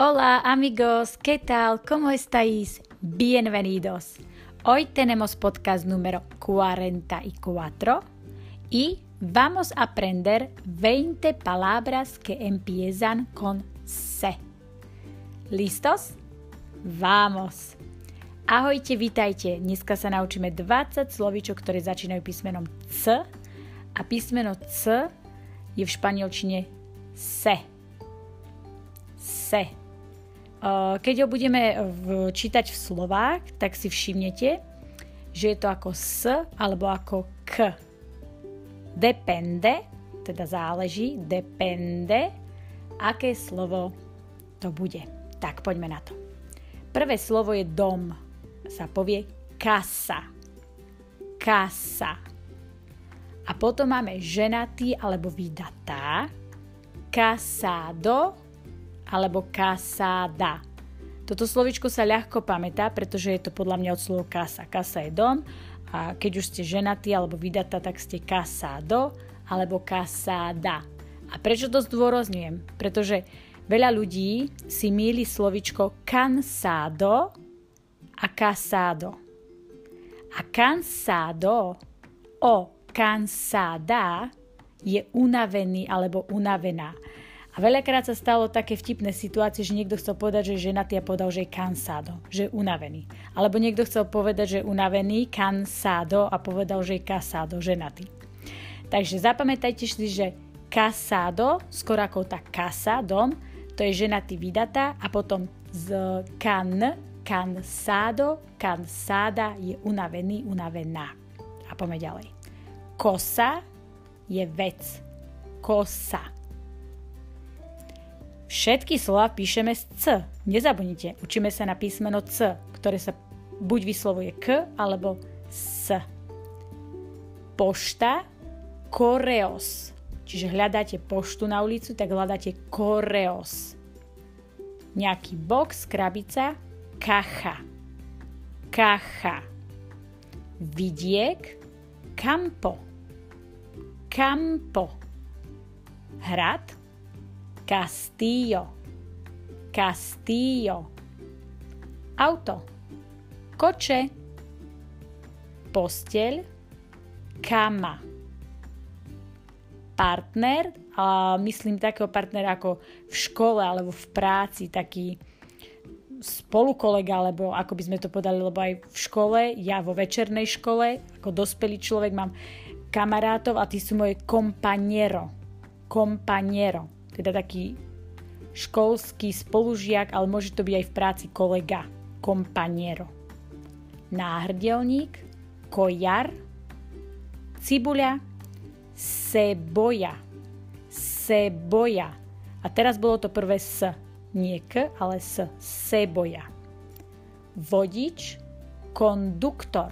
Hola amigos, ¿qué tal? ¿Cómo estáis? Bienvenidos. Hoy tenemos podcast número 44 y vamos a aprender 20 palabras que empiezan con C. ¿Listos? Vamos! Ahojte, vítajte. Dneska sa naučíme 20 slovíčok, ktoré začínajú písmenom C a písmeno C je v španielčine se. Se. Keď ho budeme čítať v slovách, tak si všimnete, že je to ako S alebo ako K. Depende, teda záleží, depende, aké slovo to bude. Tak, poďme na to. Prvé slovo je dom sa povie kasa. Kasa. A potom máme ženatý alebo vydatá, kasado alebo kasáda. Toto slovičko sa ľahko pamätá, pretože je to podľa mňa od slova kasa. Kasa je dom a keď už ste ženatí alebo vydatá, tak ste kasado alebo kasáda. A prečo to zdôrazňujem? Pretože veľa ľudí si míli slovičko cansado a casado. A cansado o cansada je unavený alebo unavená. A veľakrát sa stalo také vtipné situácie, že niekto chcel povedať, že je ženatý a povedal, že je cansado, že je unavený. Alebo niekto chcel povedať, že je unavený, cansado a povedal, že je casado, ženatý. Takže zapamätajte si, že casado, skoro ako tá casa, dom, to je ženatý vydatá a potom z can Cansado, cansada je unavený, unavená. A poďme ďalej. Kosa je vec. Kosa. Všetky slova píšeme z C. Nezabudnite, učíme sa na písmeno C, ktoré sa buď vyslovuje K alebo S. Pošta, koreos. Čiže hľadáte poštu na ulicu, tak hľadáte koreos. Nejaký box, krabica, kacha, kacha. Vidiek, campo, campo. Hrad, castillo, castillo. Auto, koče, posteľ, kama. Partner, a myslím takého partnera ako v škole alebo v práci, taký spolukolega, alebo ako by sme to podali, lebo aj v škole, ja vo večernej škole, ako dospelý človek mám kamarátov a tí sú moje kompaniero. Kompaniero. Teda taký školský spolužiak, ale môže to byť aj v práci kolega. Kompaniero. Náhrdelník, kojar, cibuľa, seboja. Seboja. A teraz bolo to prvé S nie k, ale s seboja. Vodič, konduktor.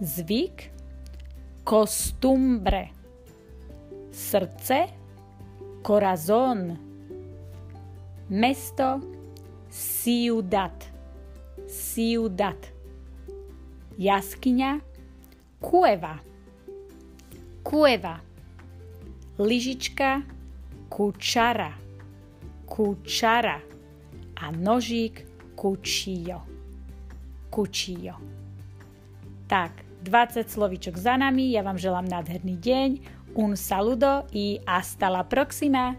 Zvyk, kostumbre. Srdce, corazón. Mesto, ciudad. Ciudad. Jaskyňa, kueva. Kueva. Lyžička, kučara kučara a nožík kučíjo. Kučíjo. Tak, 20 slovíčok za nami, ja vám želám nádherný deň, un saludo i hasta la próxima.